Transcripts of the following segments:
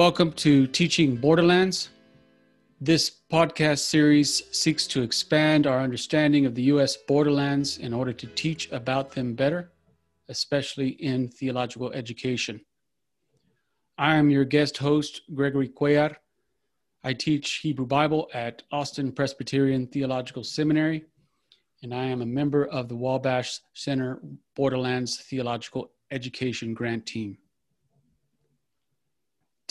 Welcome to Teaching Borderlands. This podcast series seeks to expand our understanding of the U.S. borderlands in order to teach about them better, especially in theological education. I am your guest host, Gregory Cuellar. I teach Hebrew Bible at Austin Presbyterian Theological Seminary, and I am a member of the Wabash Center Borderlands Theological Education Grant Team.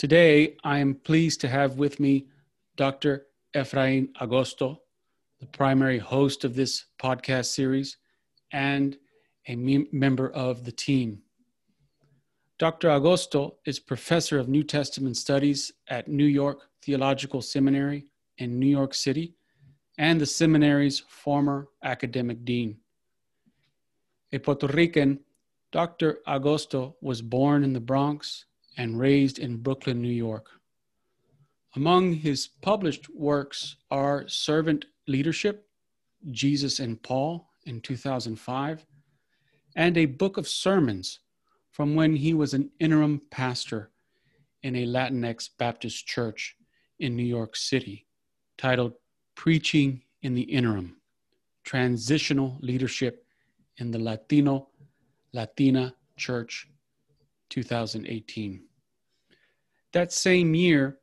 Today, I am pleased to have with me Dr. Efrain Agosto, the primary host of this podcast series and a member of the team. Dr. Agosto is professor of New Testament studies at New York Theological Seminary in New York City and the seminary's former academic dean. A Puerto Rican, Dr. Agosto was born in the Bronx and raised in Brooklyn, New York. Among his published works are Servant Leadership, Jesus and Paul in 2005, and a book of sermons from when he was an interim pastor in a Latinx Baptist church in New York City titled Preaching in the Interim Transitional Leadership in the Latino Latina Church 2018. That same year,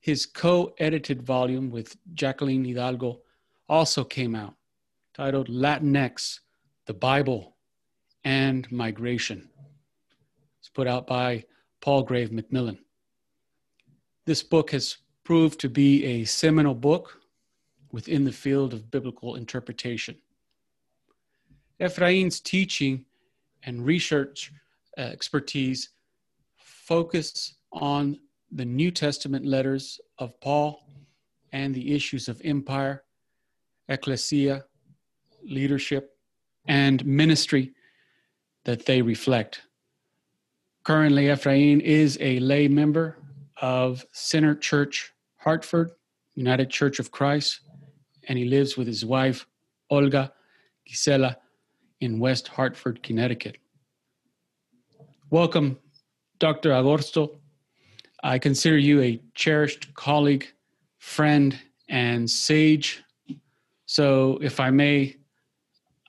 his co edited volume with Jacqueline Hidalgo also came out, titled Latinx The Bible and Migration. It's put out by Palgrave Macmillan. This book has proved to be a seminal book within the field of biblical interpretation. Efrain's teaching and research Uh, expertise focus on the New Testament letters of Paul and the issues of empire, ecclesia, leadership, and ministry that they reflect. Currently, Efrain is a lay member of Center Church Hartford, United Church of Christ, and he lives with his wife, Olga Gisela, in West Hartford, Connecticut. Welcome, Dr. Agosto. I consider you a cherished colleague, friend, and sage. So, if I may,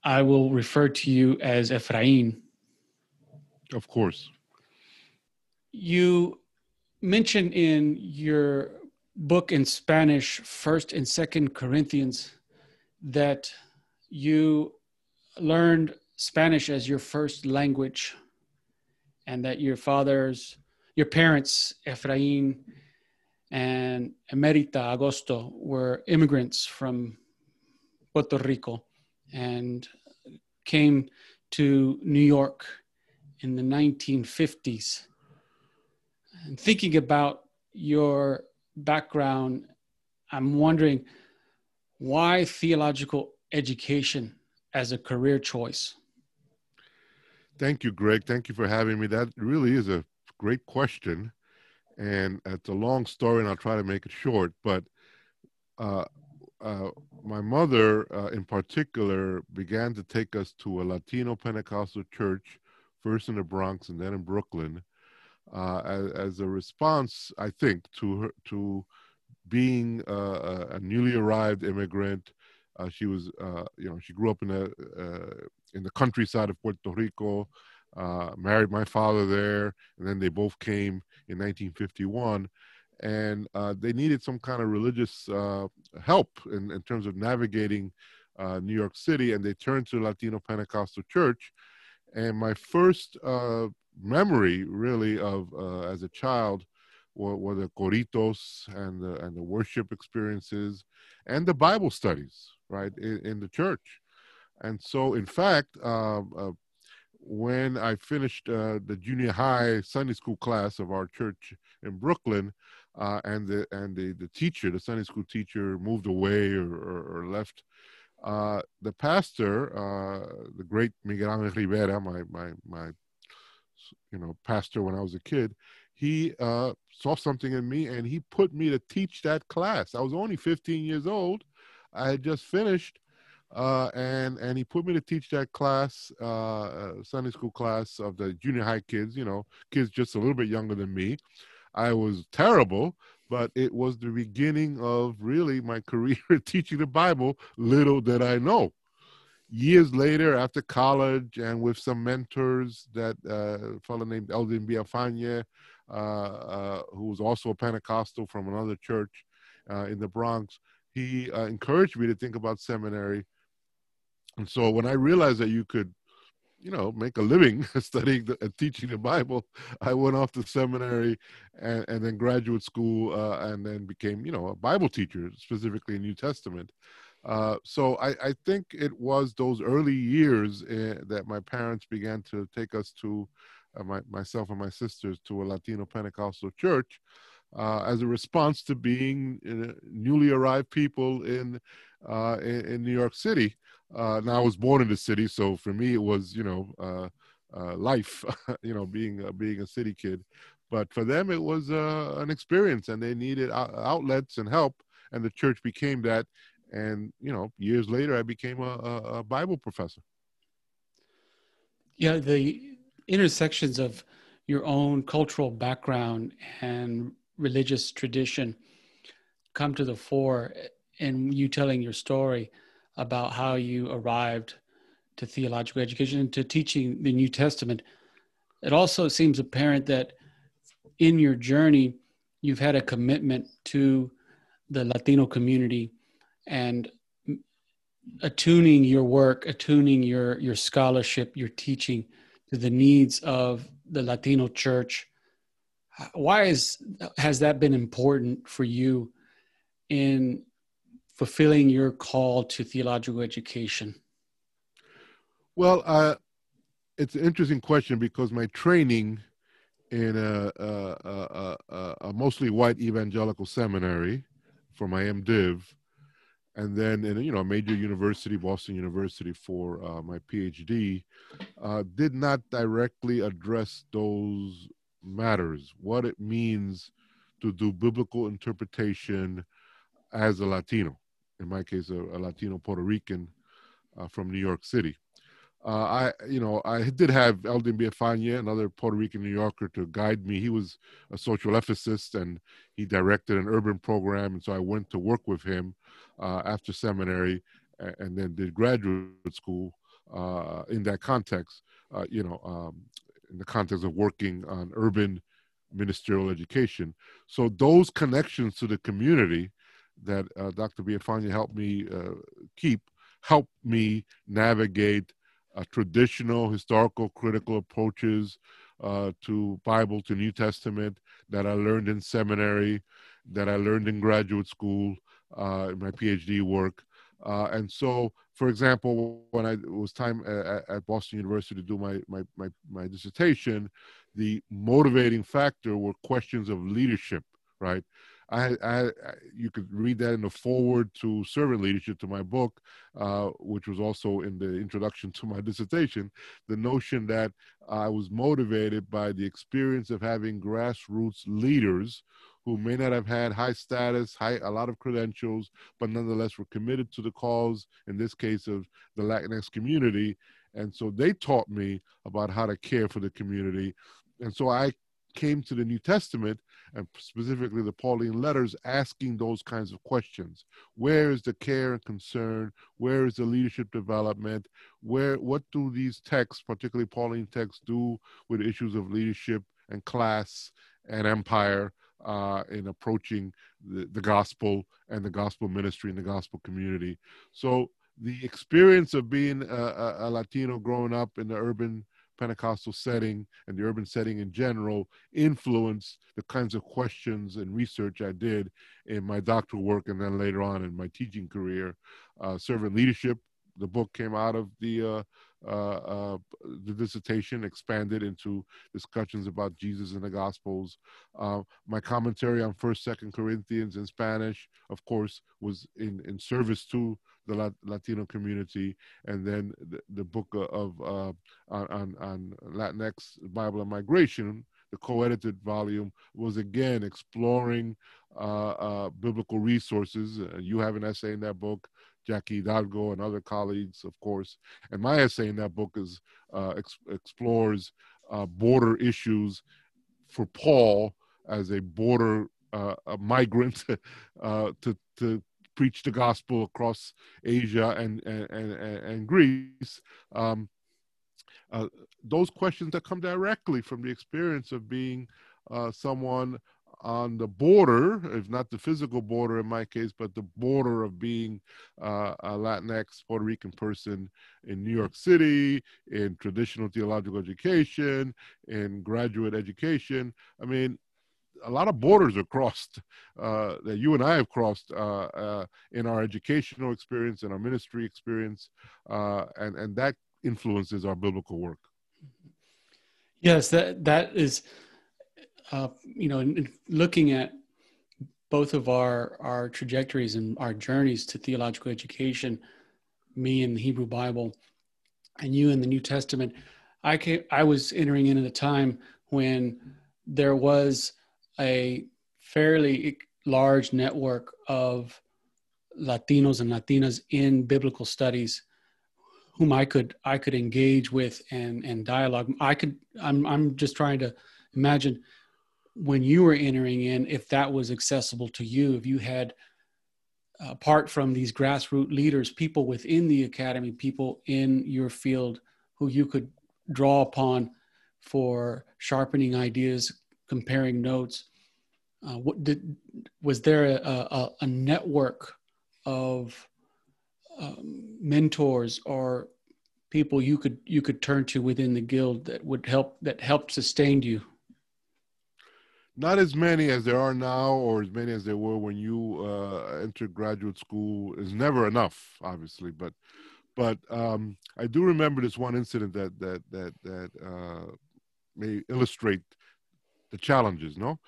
I will refer to you as Efrain. Of course. You mentioned in your book in Spanish, First and Second Corinthians, that you learned Spanish as your first language, and that your father's your parents, Efrain and Emerita Agosto, were immigrants from Puerto Rico and came to New York in the 1950s. And thinking about your background, I'm wondering why theological education as a career choice? Thank you, Greg. Thank you for having me. That really is a great question, and it's a long story, and I'll try to make it short. But uh, uh, my mother, uh, in particular, began to take us to a Latino Pentecostal church, first in the Bronx and then in Brooklyn, uh, as, as, a response, I think, to her to being uh, a newly arrived immigrant. Uh, she was, you know, she grew up in the in the countryside of Puerto Rico uh, married my father there, and then they both came in 1951. And uh, they needed some kind of religious uh, help in, in, terms of navigating uh, New York City, and they turned to Latino Pentecostal Church. And my first uh, memory, really, of uh, as a child, were, were, the coritos and the and the worship experiences, and the Bible studies, right, in, in the church. And so, in fact, uh, uh, when I finished uh, the junior high Sunday school class of our church in Brooklyn, uh, and the and the, the teacher, the Sunday school teacher, moved away or, or, or left. Uh, the pastor, uh, the great Miguel Angel Rivera, my my my, you know, pastor when I was a kid, he uh, saw something in me and he put me to teach that class. I was only 15 years old. I had just finished uh, and and he put me to teach that class, uh, Sunday school class of the junior high kids. You know, kids just a little bit younger than me. I was terrible, but it was the beginning of really my career teaching the Bible. Little did I know. Years later, after college, and with some mentors, that uh, fellow named Eldin Villafañe, uh, uh, who was also a Pentecostal from another church uh, in the Bronx, he uh, encouraged me to think about seminary and so when I realized that you could, you know, make a living studying the, teaching the Bible, I went off to seminary and, and then graduate school uh, and then became, you know, a Bible teacher, specifically in New Testament. Uh, so I, I, think it was those early years uh, that my parents began to take us to, uh, my, myself and my sisters, to a Latino Pentecostal church. Uh, as a response to being uh, newly arrived people in, in, in New York City, uh, now I was born in the city, so for me it was you know uh, uh, life, you know being being a city kid. But for them it was uh, an experience, and they needed outlets and help, and the church became that. And you know, years later, I became a, a Bible professor. Yeah, the intersections of your own cultural background and religious tradition come to the fore in you telling your story about how you arrived to theological education and to teaching the New Testament. It also seems apparent that in your journey, you've had a commitment to the Latino community and attuning your work, attuning your, your scholarship, your teaching to the needs of the Latino church. Why is, has that been important for you in fulfilling your call to theological education? Well, uh, it's an interesting question because my training in a, a, a, a, mostly white evangelical seminary for my MDiv, and then in you know a major university, Boston University, for uh, my PhD, uh, did not directly address those matters. What it means to do biblical interpretation as a Latino in my case, a, a Latino Puerto Rican uh, from New York City. Uh, I, you know, I did have Eldin Villafañe, another Puerto Rican New Yorker, to guide me. He was a social ethicist and he directed an urban program, and so I went to work with him uh, after seminary, and, and, then did graduate school uh, in that context. Uh, you know, um, in the context of working on urban ministerial education. So those connections to the community that uh, Dr. Villafañe helped me uh, keep, helped me navigate uh, traditional historical critical approaches uh, to Bible, to New Testament that I learned in seminary, that I learned in graduate school, uh, in my PhD work. Uh, and so, for example, when I it was time at, at Boston University to do my, my, my, my dissertation, the motivating factor were questions of leadership, right? I, I, you could read that in the foreword to servant leadership to my book, uh, which was also in the introduction to my dissertation. The notion that I was motivated by the experience of having grassroots leaders who may not have had high status, high a lot of credentials, but nonetheless were committed to the cause. In this case, of the Latinx community, and so they taught me about how to care for the community. And so I came to the New Testament and specifically the Pauline letters asking those kinds of questions. Where is the care and concern? Where is the leadership development? Where what do these texts, particularly Pauline texts, do with issues of leadership and class and empire uh, in approaching the, the gospel and the gospel ministry and the gospel community? So the experience of being a, a, Latino growing up in the urban Pentecostal setting and the urban setting in general influenced the kinds of questions and research I did in my doctoral work and then later on in my teaching career. Uh, servant leadership, the book came out of the uh, uh, uh, the dissertation expanded into discussions about Jesus and the Gospels. Uh, my commentary on First, Second Corinthians in Spanish, of course, was in in service to the Latino community, and then the, the book of uh, on, on Latinx Bible and migration, the co-edited volume, was again exploring uh, uh, biblical resources. You have an essay in that book. Jackie Hidalgo and other colleagues, of course. And my essay in that book is uh, ex- explores uh, border issues for Paul as a border uh, a migrant uh, to to preach the gospel across Asia and and and, and Greece. Um, uh, those questions that come directly from the experience of being uh, someone on the border, if not the physical border in my case, but the border of being uh, a Latinx Puerto Rican person in New York City, in traditional theological education, in graduate education. I mean, a lot of borders are crossed uh, that you and I have crossed uh, uh, in our educational experience and our ministry experience, uh, and and that influences our biblical work. Yes, that that is, uh, you know, looking at both of our our trajectories and our journeys to theological education, me in the Hebrew Bible, and you in the New Testament. I came, I was entering in at a time when there was a fairly large network of Latinos and Latinas in biblical studies whom I could I could engage with and and dialogue. I could I'm I'm just trying to imagine when you were entering in if that was accessible to you if you had apart from these grassroots leaders people within the academy people in your field who you could draw upon for sharpening ideas comparing notes. Uh, what did was there a, a, a network of um, mentors or people you could you could turn to within the guild that would help that helped sustain you? Not as many as there are now, or as many as there were when you uh, entered graduate school. Is never enough, obviously, but but um, I do remember this one incident that that that that uh, may illustrate the challenges. No,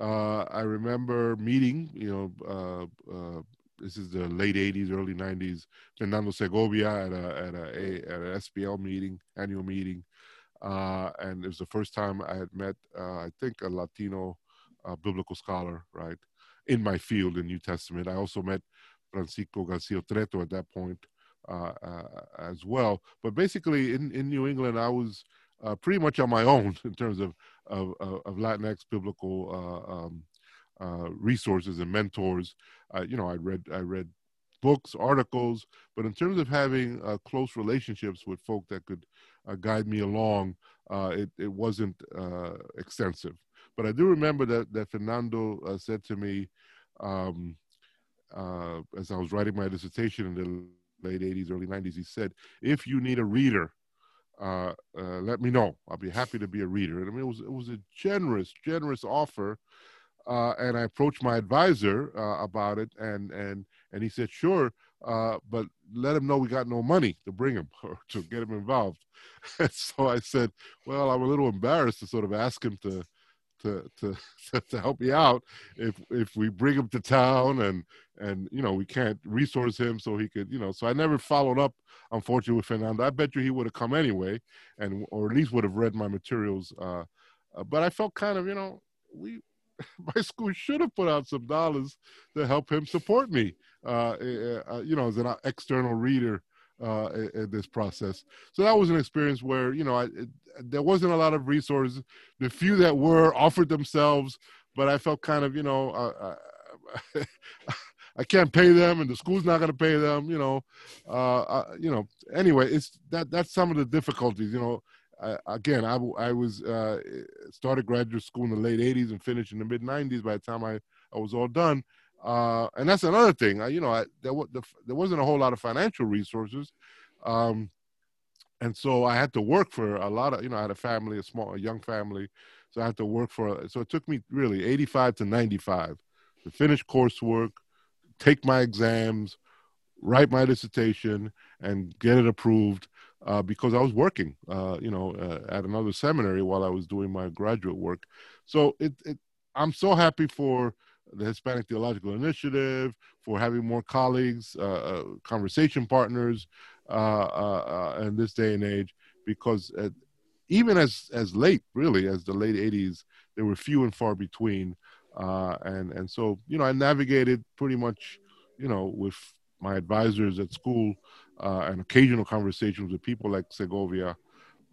uh, I remember meeting, you know, uh, uh, this is the late 80s, early 90s, Fernando Segovia at a, at a, a at an SBL meeting, annual meeting. Uh, and it was the first time I had met, uh, I think, a Latino uh, biblical scholar, right, in my field in New Testament. I also met Francisco Garcia Treto at that point as well. But basically, in, in New England, I was uh, pretty much on my own in terms of of, of Latinx biblical uh, um, uh, resources and mentors. Uh, you know, I read I read books, articles, but in terms of having uh, close relationships with folk that could guide me along, it it wasn't extensive. But I do remember that that Fernando said to me. Um, as I was writing my dissertation in the late 80s, early 90s, he said, if you need a reader uh, uh, let me know. I'll be happy to be a reader. And I mean, it was it was a generous, generous offer. Uh, and I approached my advisor uh, about it, and and and he said, sure, uh, but let him know we got no money to bring him or to get him involved. And so I said, well, I'm a little embarrassed to sort of ask him to to to to help me out if if we bring him to town and and you know we can't resource him so he could you know. So I never followed up unfortunately with Fernando. I bet you he would have come anyway and or at least would have read my materials uh, uh, but I felt kind of you know we my school should have put out some dollars to help him support me uh, eh, eh, uh you know as an external reader uh, in, this process. So that was an experience where you know I, it, there wasn't a lot of resources. The few that were offered themselves, but I felt kind of you know uh, I can't pay them, and the school's not going to pay them. You know, uh, uh, you know. Anyway, it's that that's some of the difficulties. You know, again, I I was uh, started graduate school in the late '80s and finished in the mid '90s. By the time I I was all done, uh, and that's another thing. I, you know, I, there, the, there wasn't a whole lot of financial resources, um, and so I had to work for a lot of. You know, I had a family, a small, a young family, so I had to work for. So it took me really 85 to 95 to finish coursework, take my exams, write my dissertation, and get it approved. Uh, because I was working, uh, you know, uh, at another seminary while I was doing my graduate work. So it, it I'm so happy for the Hispanic Theological Initiative, for having more colleagues, uh, uh, conversation partners uh, uh, in this day and age, because even as as late, really, as the late '80s, there were few and far between, and and so you know, I navigated pretty much, you know, with my advisors at school and occasional conversations with people like Segovia,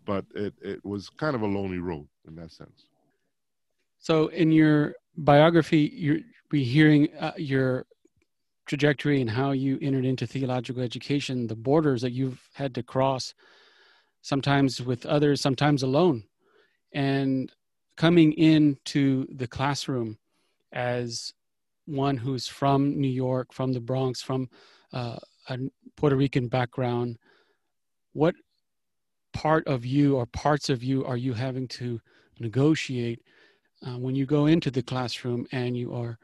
but it, it was kind of a lonely road in that sense. So, in your biography, you're we hearing uh, your trajectory and how you entered into theological education, the borders that you've had to cross, sometimes with others, sometimes alone, and coming into the classroom as one who's from New York, from the Bronx, from uh, a Puerto Rican background, what part of you or parts of you are you having to negotiate uh, when you go into the classroom and you are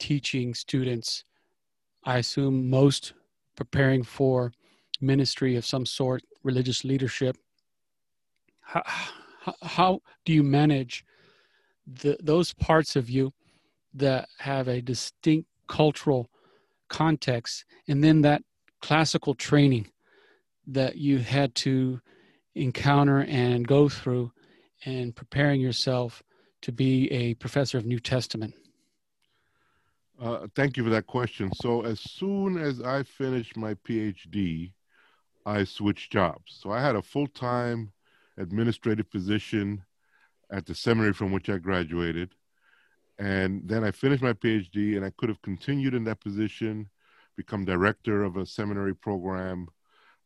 teaching students? I assume most preparing for ministry of some sort, religious leadership. How, how, do you manage the, those parts of you that have a distinct cultural context and then that classical training that you had to encounter and go through and preparing yourself to be a professor of New Testament? Uh, thank you for that question. So, as soon as I finished my PhD, I switched jobs. So, I had a full time administrative position at the seminary from which I graduated. And then I finished my PhD, and I could have continued in that position, become director of a seminary program,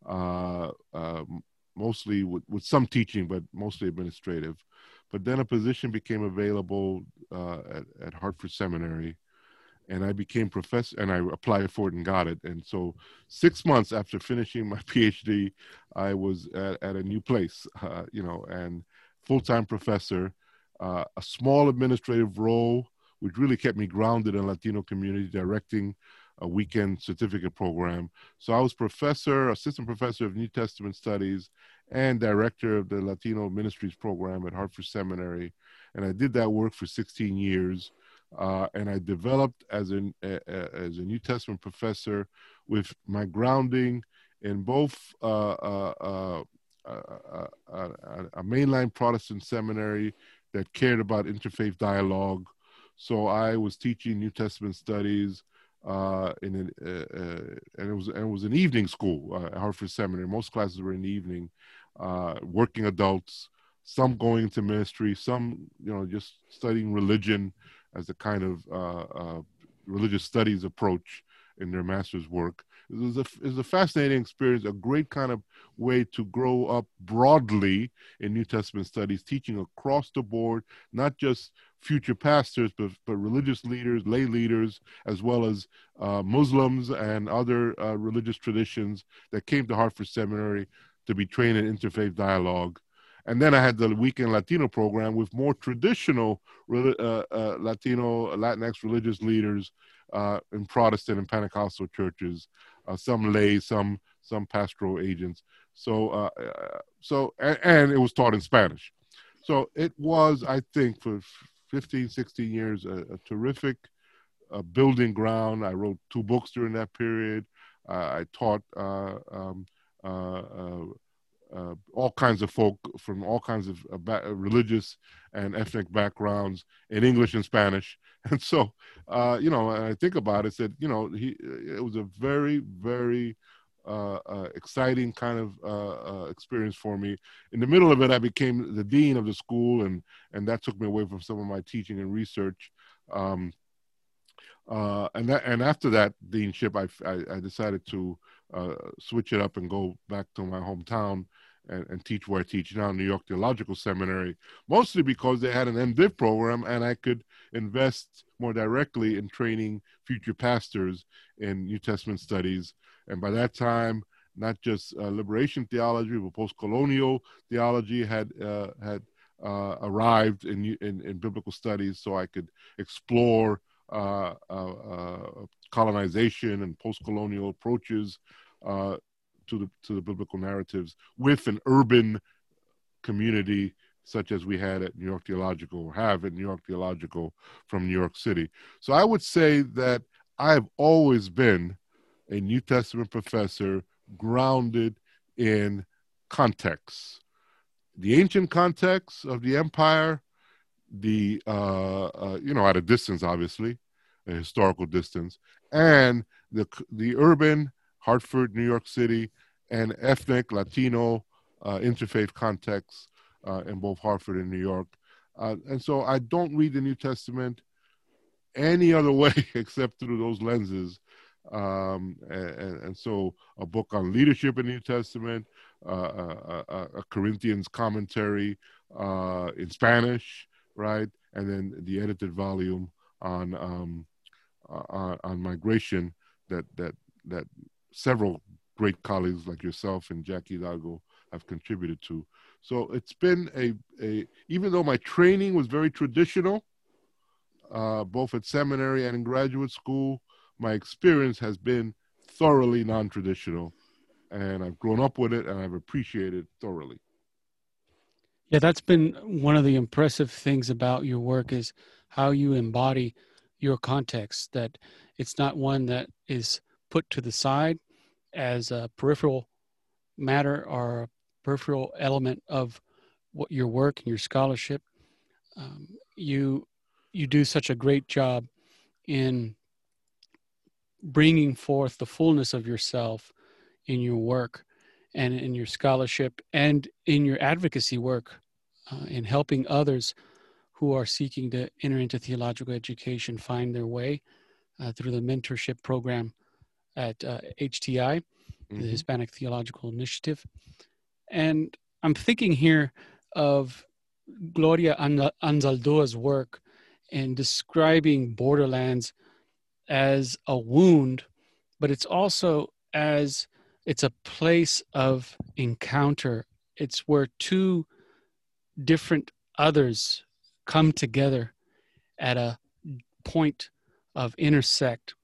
uh, uh, mostly with, with some teaching, but mostly administrative. But then a position became available uh, at, at Hartford Seminary, and I became professor, and I applied for it and got it. And so, six months after finishing my PhD, I was at, at a new place, uh, you know, and full time professor uh, a small administrative role, which really kept me grounded in Latino community, directing a weekend certificate program. So I was professor, assistant professor of New Testament studies, and director of the Latino Ministries program at Hartford Seminary. And I did that work for 16 years. Uh, and I developed as an as a New Testament professor with my grounding in both uh, uh, uh, uh a mainline Protestant seminary that cared about interfaith dialogue. So I was teaching New Testament studies uh, in an, uh, uh, and it was and it was an evening school uh, at Hartford Seminary. Most classes were in the evening. Uh, working adults, some going into ministry, some you know just studying religion as a kind of uh, religious studies approach in their master's work. It was, a, it was a fascinating experience, a great kind of way to grow up broadly in New Testament studies, teaching across the board, not just future pastors, but, but religious leaders, lay leaders, as well as uh, Muslims and other uh, religious traditions that came to Hartford Seminary to be trained in interfaith dialogue. And then I had the Weekend Latino program with more traditional uh, uh, Latino, Latinx religious leaders uh, in Protestant and Pentecostal churches, uh, some lay, some some pastoral agents. So uh, uh, so and, and, it was taught in Spanish. So it was, I think, for 15, 16 years, a, a terrific building ground. I wrote two books during that period. I taught um, uh, all kinds of folk from all kinds of uh, ba- uh, religious and ethnic backgrounds in English and Spanish. And so, uh, you know, I think about it, said, you know, he, it was a very, very uh, uh, exciting kind of experience for me. In the middle of it, I became the dean of the school, and and that took me away from some of my teaching and research. Um, and that, and after that deanship, I, I, I decided to switch it up and go back to my hometown and, and, teach where I teach now, New York Theological Seminary, mostly because they had an MDiv program and I could invest more directly in training future pastors in New Testament studies. And by that time, not just uh, liberation theology, but post-colonial theology had uh, had uh, arrived in, in, in biblical studies, so I could explore uh, uh, uh, colonization and post-colonial approaches to the to the biblical narratives with an urban community such as we had at New York Theological or have at New York Theological from New York City. So I would say that I've always been a New Testament professor grounded in context. The ancient context of the empire, the uh, uh, you know at a distance, obviously, a historical distance, and the the urban Hartford, New York City, and ethnic, Latino, uh, interfaith contexts uh, in both Hartford and New York. Uh, and so I don't read the New Testament any other way except through those lenses. Um, and, and, so a book on leadership in the New Testament, uh, a, a, a, Corinthians commentary uh, in Spanish, right? And then the edited volume on um, uh, on migration that that that several great colleagues like yourself and Jackie Hidalgo have contributed to. So it's been a, a even though my training was very traditional, uh, both at seminary and in graduate school, my experience has been thoroughly non-traditional, and I've grown up with it and I've appreciated it thoroughly. Yeah, that's been one of the impressive things about your work is how you embody your context. That it's not one that is put to the side as a peripheral matter or a peripheral element of what your work and your scholarship. Um, you you do such a great job in bringing forth the fullness of yourself in your work and in your scholarship and in your advocacy work uh, in helping others who are seeking to enter into theological education find their way uh, through the mentorship program at uh, HTI, mm-hmm. the Hispanic Theological Initiative. And I'm thinking here of Gloria Anzaldua's work in describing borderlands as a wound, but it's also as it's a place of encounter. It's where two different others come together at a point of intersect.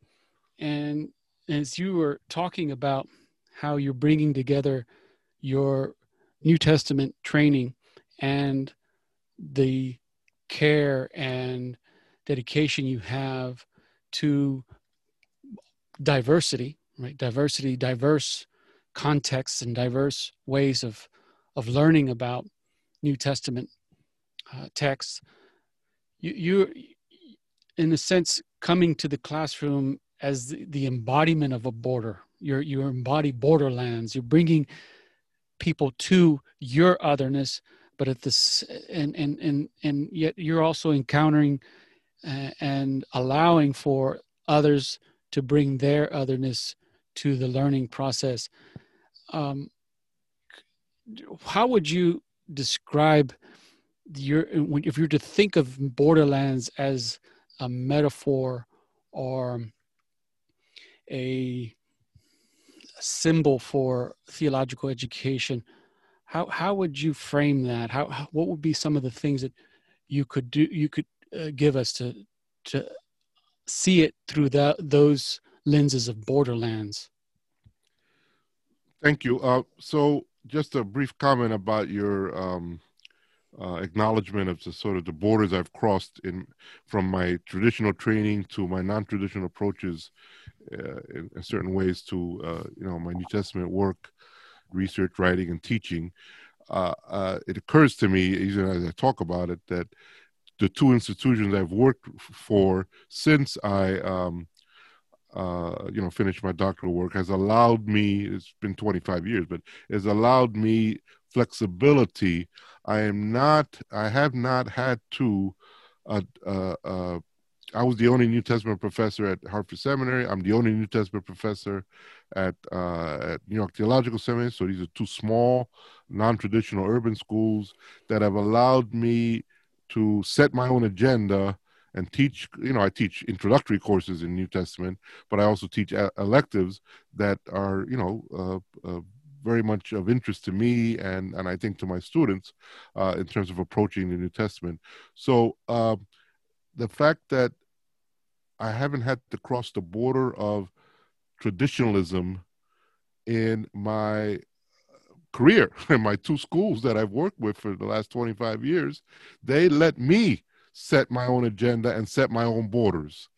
And as you were talking about how you're bringing together your New Testament training and the care and dedication you have to diversity, right? Diversity, diverse contexts and diverse ways of of learning about New Testament uh, texts. You, you, in a sense, coming to the classroom as the, embodiment of a border. You're you embody borderlands. You're bringing people to your otherness, but at this and and and and yet you're also encountering and allowing for others to bring their otherness to the learning process. Um, how would you describe your if you were to think of borderlands as a metaphor or a symbol for theological education. How how would you frame that? How, how, what would be some of the things that you could do you could uh, give us to to see it through that those lenses of borderlands? Thank you. Uh, so just a brief comment about your um, uh, acknowledgement of the sort of the borders I've crossed in from my traditional training to my non-traditional approaches in, in, certain ways to uh, you know my New Testament work, research, writing, and teaching. Uh, uh, it occurs to me, even as I talk about it, that the two institutions I've worked for since I um, uh, you know, finished my doctoral work has allowed me, it's been 25 years, but has allowed me flexibility. I am not, I have not had to, uh, uh, uh, I was the only New Testament professor at Hartford Seminary. I'm the only New Testament professor at, uh, at New York Theological Seminary. So these are two small, non traditional urban schools that have allowed me to set my own agenda and teach you know i teach introductory courses in new testament but i also teach electives that are you know uh, uh, very much of interest to me and and i think to my students uh, in terms of approaching the new testament so um, the fact that i haven't had to cross the border of traditionalism in my career in my two schools that I've worked with for the last 25 years, they let me set my own agenda and set my own borders.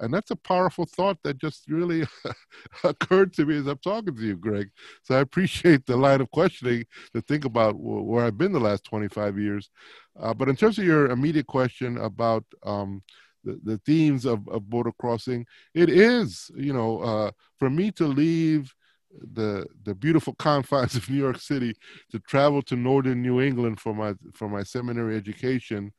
And that's a powerful thought that just really occurred to me as I'm talking to you, Greg. So I appreciate the line of questioning to think about where I've been the last 25 years. Uh, but in terms of your immediate question about um, the, the themes of, of border crossing. It is, you know, uh, for me to leave the the beautiful confines of New York City to travel to northern New England for my for my seminary education,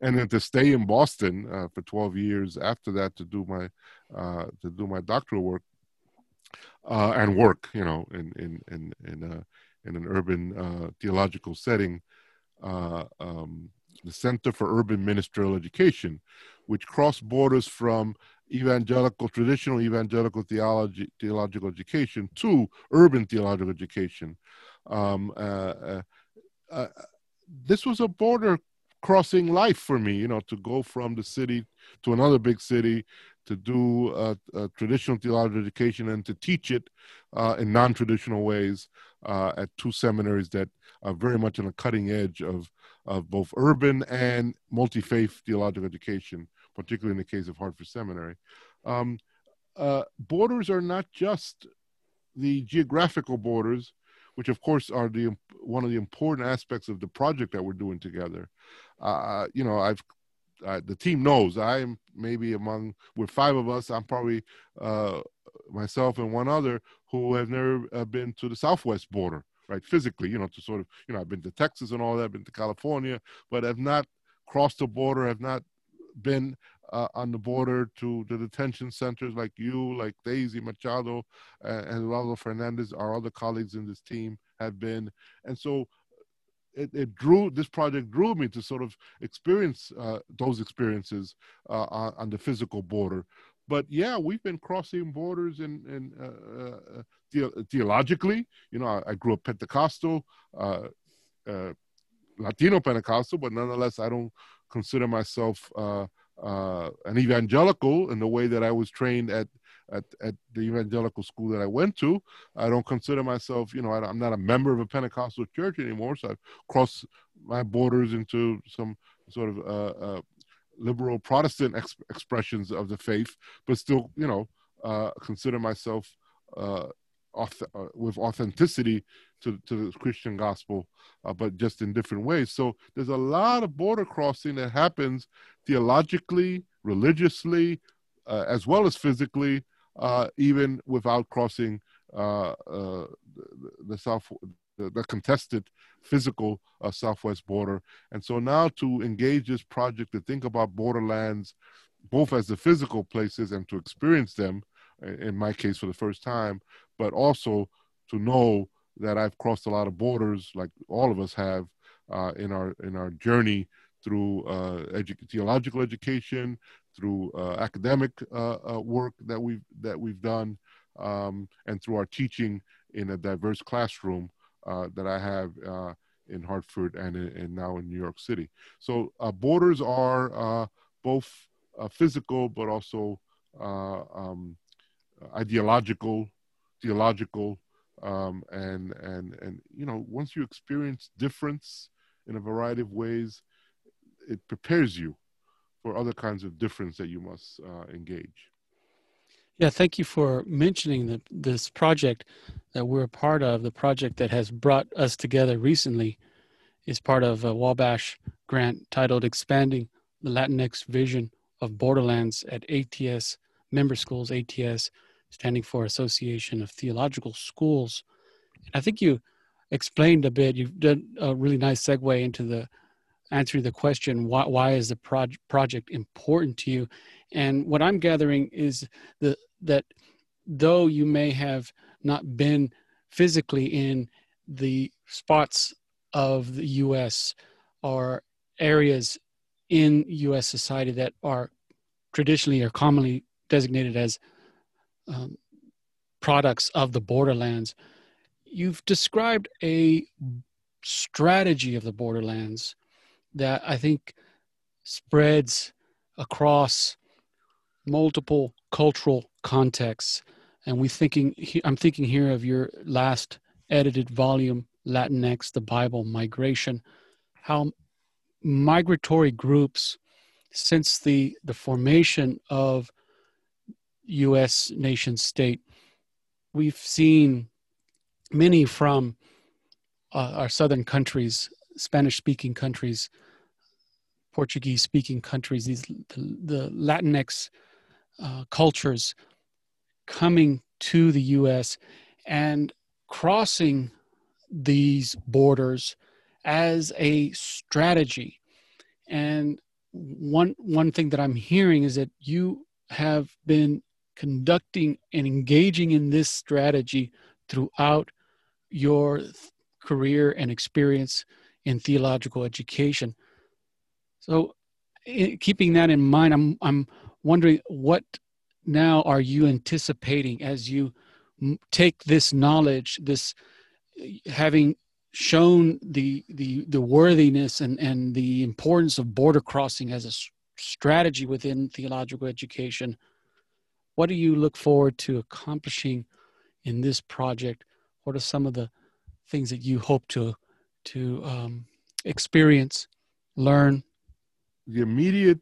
and then to stay in Boston uh, for 12 years after that to do my uh, to do my doctoral work uh, and work, you know, in in in in, uh, in an urban uh, theological setting. Uh, um, the Center for Urban Ministerial Education, which crossed borders from evangelical, traditional evangelical theology, theological education to urban theological education. Um, this was a border crossing life for me, you know, to go from the city to another big city, to do a traditional theological education and to teach it uh, in non-traditional ways uh, at two seminaries that are very much on the cutting edge of, of both urban and multi-faith theological education particularly in the case of Hartford Seminary. Um, uh, borders are not just the geographical borders, which of course are the one of the important aspects of the project that we're doing together. You know, I've uh, the team knows I'm maybe among we're five of us. I'm probably uh, myself and one other who have never uh, been to the southwest border, right? Physically, you know, to sort of you know I've been to Texas and all that, I've been to California, but have not crossed the border, have not been uh, on the border to the detention centers like you, like Daisy Machado uh, and Eduardo Fernandez, our other colleagues in this team have been. And so it, it drew, this project drew me to sort of experience uh, those experiences uh, on, on, the physical border. But yeah, we've been crossing borders and, and uh, uh, the, theologically, you know, I, I, grew up Pentecostal, Latino Pentecostal, but nonetheless, I don't consider myself uh, uh, an evangelical in the way that I was trained at, at, at the evangelical school that I went to. I don't consider myself, you know, I, am not a member of a Pentecostal church anymore. So I've crossed my borders into some sort of uh, uh liberal Protestant ex- expressions of the faith, but still, you know, uh, consider myself uh, auth- uh, with authenticity to, to the Christian gospel, uh, but just in different ways. So there's a lot of border crossing that happens theologically, religiously, as well as physically, uh, even without crossing uh, uh, the, the, south, the, the, contested physical southwest border. And so now to engage this project to think about borderlands, both as the physical places and to experience them, in my case for the first time, but also to know that I've crossed a lot of borders, like all of us have, uh, in our in our journey through uh, edu- theological education, through uh, academic uh, uh, work that we've that we've done, um, and through our teaching in a diverse classroom uh, that I have in Hartford and, and now in New York City. So borders are both physical, but also um, ideological, theological, um, and and and you know once you experience difference in a variety of ways, it prepares you for other kinds of difference that you must uh, engage. Yeah, thank you for mentioning the, this project that we're a part of. The project that has brought us together recently is part of a Wabash grant titled "Expanding the Latinx Vision of Borderlands" at ATS member schools. ATS standing for Association of Theological Schools. I think you explained a bit. You've done a really nice segue into the answering the question why, why is the proj- project important to you? And what i'm gathering is the, that though you may have not been physically in the spots of the us or areas in us society that are traditionally or commonly designated as um, products of the borderlands you've described a strategy of the borderlands that I think spreads across multiple cultural contexts. And we thinking, I'm thinking here of your last edited volume, Latinx, the Bible, Migration, how migratory groups since the, the formation of U.S. nation state, we've seen many from uh, our southern countries, Spanish speaking countries, Portuguese speaking countries, these the, the Latinx uh, cultures coming to the US and crossing these borders as a strategy. And one one thing that I'm hearing is that you have been conducting and engaging in this strategy throughout your career and experience in theological education. So, keeping that in mind, I'm I'm wondering what now are you anticipating as you take this knowledge, this having shown the the the worthiness and and the importance of border crossing as a strategy within theological education what do you look forward to accomplishing in this project? What are some of the things that you hope to to um, experience learn the immediate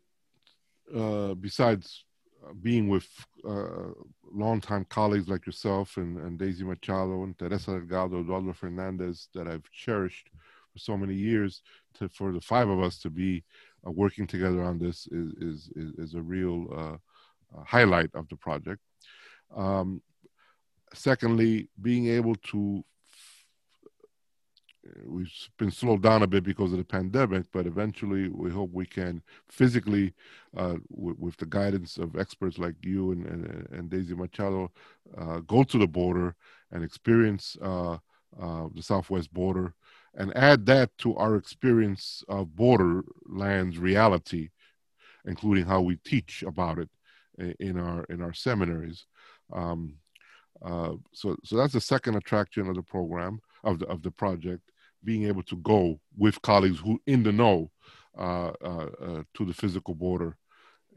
uh, besides being with uh, longtime colleagues like yourself and, and Daisy Machado and Teresa Delgado, Eduardo Fernandez that I've cherished for so many years. To for the five of us to be uh, working together on this is is is, is a real uh, uh highlight of the project. Um, secondly, being able to we've been slowed down a bit because of the pandemic, but eventually we hope we can physically, uh, w- with the guidance of experts like you and, and, and Daisy Machado, uh, go to the border and experience uh, uh the southwest border and add that to our experience of borderlands reality, including how we teach about it in our in our seminaries. Um, uh, so, so that's the second attraction of the program of the of the project being able to go with colleagues who in the know uh, uh, uh, to the physical border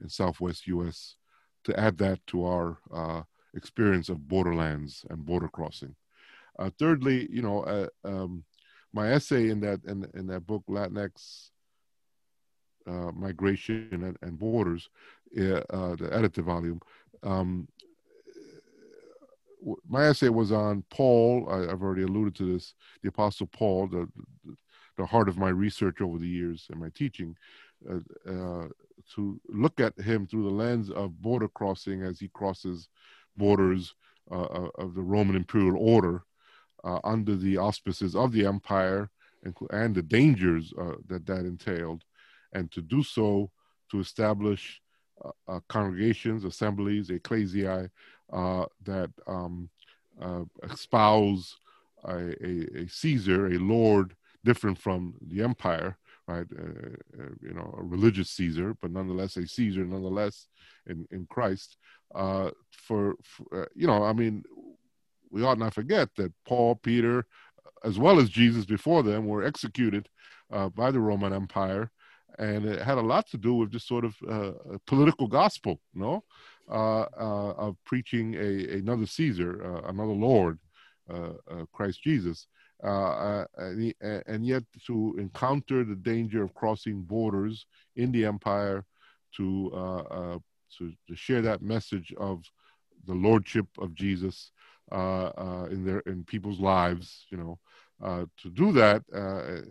in Southwest U.S. to add that to our uh, experience of borderlands and border crossing. Uh, thirdly, you know, uh, um, my essay in that in, in that book Latinx migration and, and borders, the edited volume. Um, my essay was on Paul. I, have already alluded to this. The Apostle Paul, the the heart of my research over the years and my teaching, uh, uh, to look at him through the lens of border crossing as he crosses borders uh, uh of the Roman imperial order uh, under the auspices of the empire and, and the dangers uh, that that entailed, and to do so to establish congregations, assemblies, ecclesiae uh, that um, uh, espouse a, a, a, Caesar, a lord different from the empire, right? Uh, uh, you know, a religious Caesar, but nonetheless a Caesar, nonetheless in, in Christ. Uh, for, for uh, you know, I mean, we ought not forget that Paul, Peter, as well as Jesus before them, were executed by the Roman Empire and it had a lot to do with just sort of uh, political gospel, you know, uh, uh, of preaching a, another Caesar, uh, another Lord, Christ Jesus. And, and, yet to encounter the danger of crossing borders in the empire to, to, to share that message of the lordship of Jesus in their in people's lives, you know, uh, to do that uh,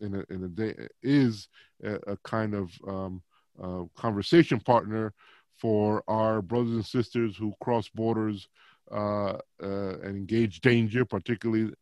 in a, in a day is a, a kind of um, uh, conversation partner for our brothers and sisters who cross borders uh, uh, and engage danger, particularly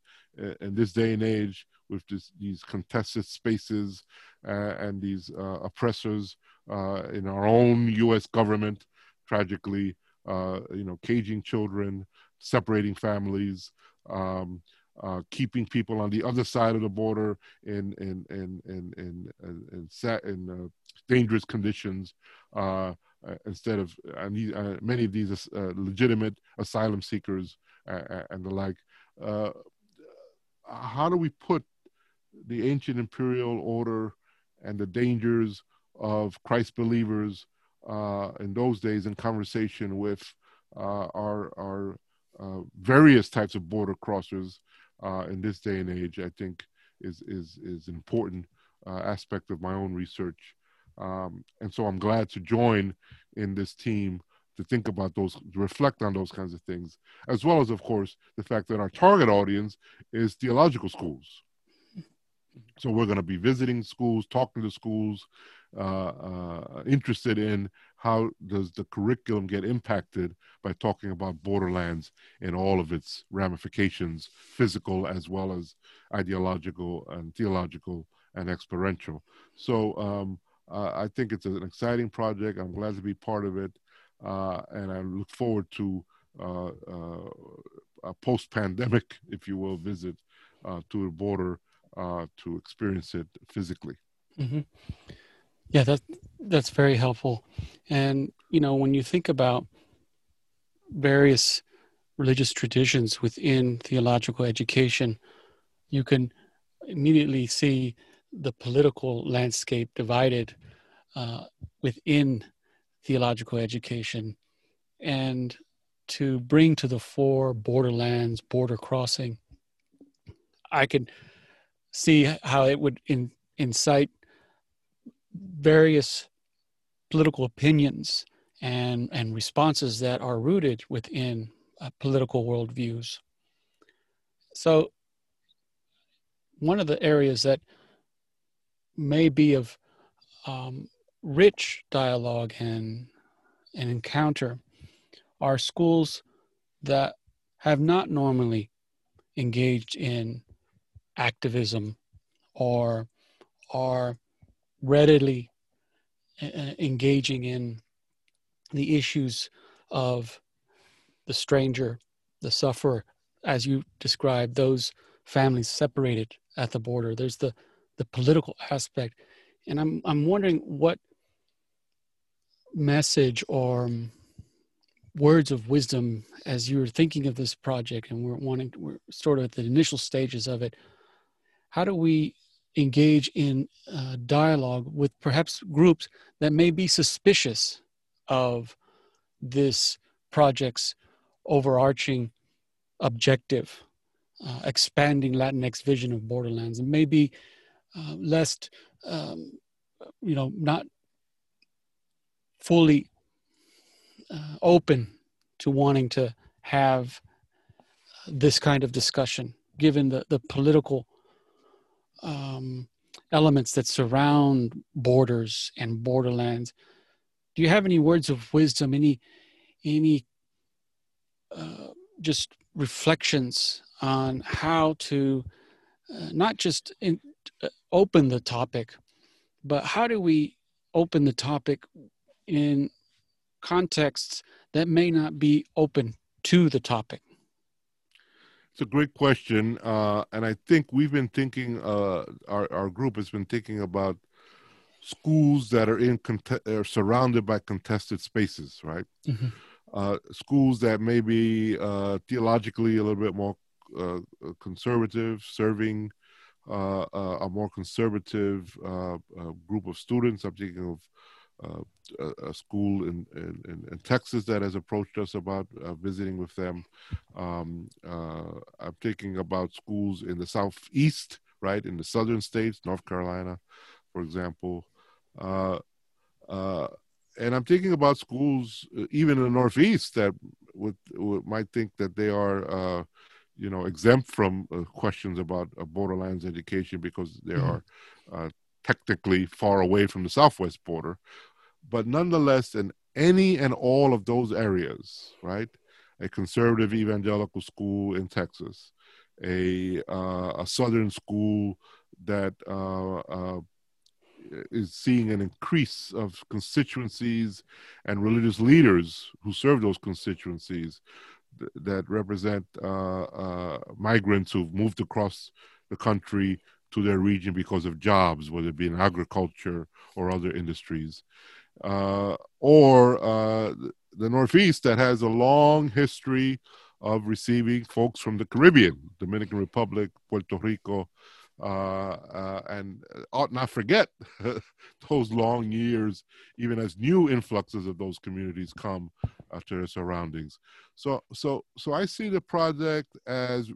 uh, in this day and age with this, these contested spaces uh, and these oppressors in our own U.S. government, tragically, you know, caging children, separating families. Um, uh, keeping people on the other side of the border in in in in in in, in, in uh, dangerous conditions, uh, Uh, instead of uh, uh, many of these uh, legitimate asylum seekers uh, and the like. how do we put the ancient imperial order and the dangers of Christ believers in those days in conversation with our our various types of border crossers in this day and age? I think is is is an important aspect of my own research um, and so I'm glad to join in this team to think about those, reflect on those kinds of things, as well as, of course, the fact that our target audience is theological schools. So we're going to be visiting schools, talking to schools, uh, uh, interested in how does the curriculum get impacted by talking about borderlands and all of its ramifications, physical as well as ideological and theological and experiential. So um, I think it's an exciting project. I'm glad to be part of it, uh, and I look forward to uh, uh a post-pandemic, if you will, visit uh, to the border uh, to experience it physically. Mm-hmm. Yeah, that that's very helpful. And you know, when you think about various religious traditions within theological education, you can immediately see the political landscape divided uh, within theological education, and to bring to the fore borderlands, border crossing. I could see how it would in, incite various political opinions and, and responses that are rooted within uh, political worldviews. So, one of the areas that may be of um, rich dialogue and, encounter are schools that have not normally engaged in activism or are readily uh, uh, engaging in the issues of the stranger, the sufferer, as you described, those families separated at the border. There's the the political aspect, and I'm I'm wondering what message or words of wisdom as you were thinking of this project, and we're wanting we're sort of at the initial stages of it. How do we engage in uh, dialogue with perhaps groups that may be suspicious of this project's overarching objective, uh, expanding Latinx vision of borderlands, and maybe uh, um, you know, not fully uh, open to wanting to have this kind of discussion, given the, the political um, elements that surround borders and borderlands. Do you have any words of wisdom? Any any uh, just reflections on how to uh, not just in, uh, open the topic, but how do we open the topic in contexts that may not be open to the topic? It's a great question, uh, and I think we've been thinking. Uh, our our group has been thinking about schools that are in are surrounded by contested spaces, right? Mm-hmm. Uh, schools that may be uh, theologically a little bit more uh, conservative, serving uh, a more conservative group of students. I'm thinking of a, a, school in, in, in, Texas that has approached us about uh, visiting with them. Um, uh, I'm thinking about schools in the southeast, right, in the southern states, North Carolina, for example. Uh, uh, and I'm thinking about schools uh, even in the northeast that would, would might think that they are you know exempt from uh, questions about uh, borderlands education because they mm-hmm. are uh, technically far away from the southwest border but nonetheless, in any and all of those areas, right? A conservative evangelical school in Texas, a uh, a southern school that uh, uh, is seeing an increase of constituencies and religious leaders who serve those constituencies th- that represent uh, uh, migrants who've moved across the country to their region because of jobs, whether it be in agriculture or other industries uh, or uh, the Northeast that has a long history of receiving folks from the Caribbean, Dominican Republic, Puerto Rico, uh, uh, and ought not forget those long years, even as new influxes of those communities come to their surroundings. So, so, so I see the project as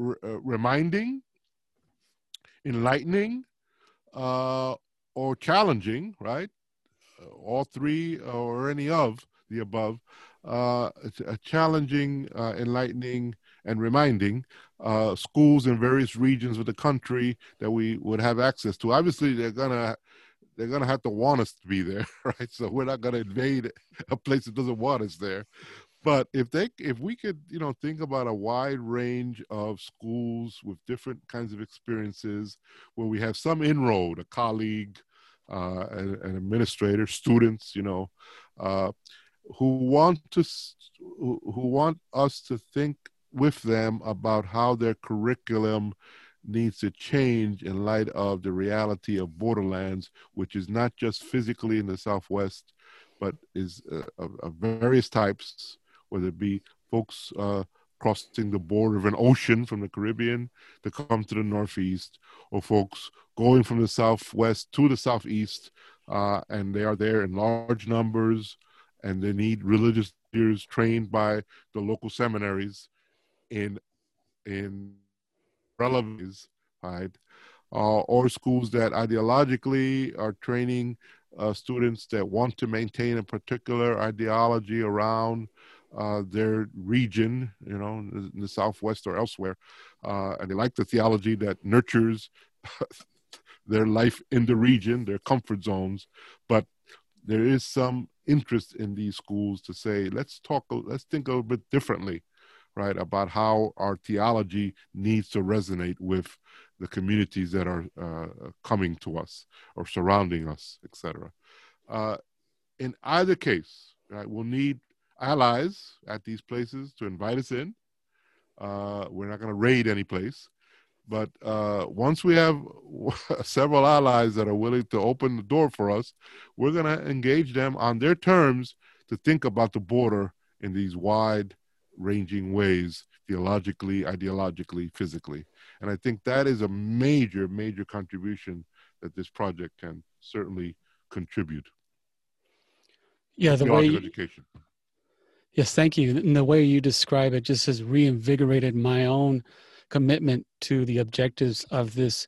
uh, reminding, enlightening, uh, or challenging, right? All three or any of the above, uh, challenging, uh, enlightening, and reminding uh, schools in various regions of the country that we would have access to. Obviously, they're gonna they're to have to want us to be there, right? So we're not to invade a place that doesn't want us there. But if they, if we could, you know, think about a wide range of schools with different kinds of experiences, where we have some inroad, a colleague, uh, an, an, administrator, students, you know, uh, who want to, who want us to think with them about how their curriculum needs to change in light of the reality of borderlands, which is not just physically in the Southwest, but is uh, of, of, various types, whether it be folks uh, crossing the border of an ocean from the Caribbean to come to the Northeast, or folks going from the Southwest to the Southeast, uh, and they are there in large numbers, and they need religious leaders trained by the local seminaries in in relevance, right? Uh, or schools that ideologically are training uh, students that want to maintain a particular ideology around uh, their region, you know, in the Southwest or elsewhere. Uh, and they like the theology that nurtures their life in the region, their comfort zones. But there is some interest in these schools to say, let's talk, let's think a little bit differently right, about how our theology needs to resonate with the communities that are uh, coming to us or surrounding us, etc. Uh, in either case, right, we'll need allies at these places to invite us in. Uh, we're not going to raid any place. But uh, once we have several allies that are willing to open the door for us, we're going to engage them on their terms to think about the border in these wide ranging ways theologically, ideologically, physically. And I think that is a major, major contribution that this project can certainly contribute. Yeah, the way education. Yes, thank you. And the way you describe it just has reinvigorated my own commitment to the objectives of this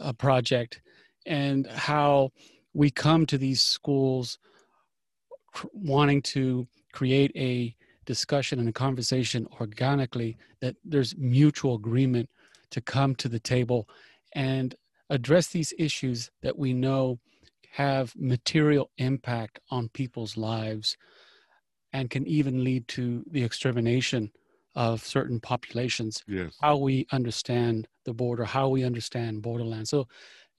uh, project and how we come to these schools cr- wanting to create a discussion and a conversation organically, that there's mutual agreement to come to the table and address these issues that we know have material impact on people's lives and can even lead to the extermination of certain populations. Yes. How we understand the border, how we understand borderland. So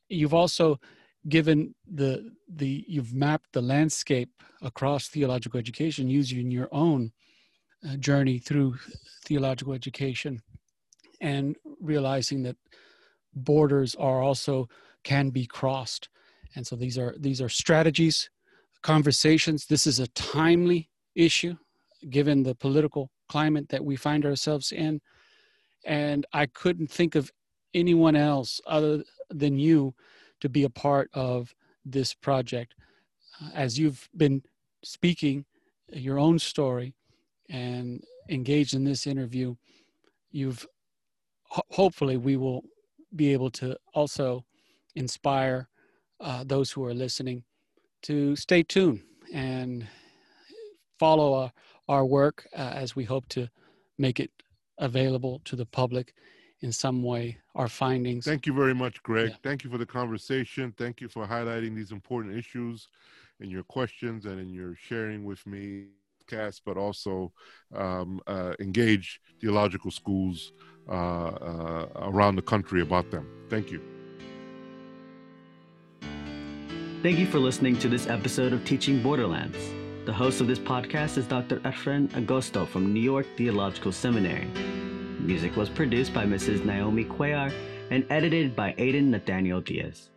you've also given the the you've mapped the landscape across theological education using your own uh, journey through theological education and realizing that borders are also can be crossed and so these are these are strategies conversations this is a timely issue given the political climate that we find ourselves in. And i couldn't think of anyone else other than you to be a part of this project. Uh, as you've been speaking your own story and engaged in this interview, you've hopefully we will be able to also inspire uh, those who are listening to stay tuned and follow our, our work uh, as we hope to make it available to the public in some way our findings thank you very much greg yeah. thank you for the conversation thank you for highlighting these important issues in your questions and in your sharing with me podcast, but also um, uh, engage theological schools uh, uh, around the country about them. Thank you. Thank you for listening to this episode of Teaching Borderlands. The host of this podcast is Dr. Efrain Agosto from New York Theological Seminary. Music was produced by Mrs. Naomi Cuellar and edited by Aidan Nathaniel Diaz.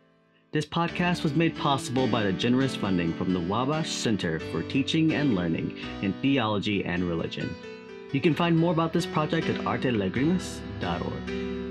This podcast was made possible by the generous funding from the Wabash Center for Teaching and Learning in Theology and Religion. You can find more about this project at artelagrimas.org.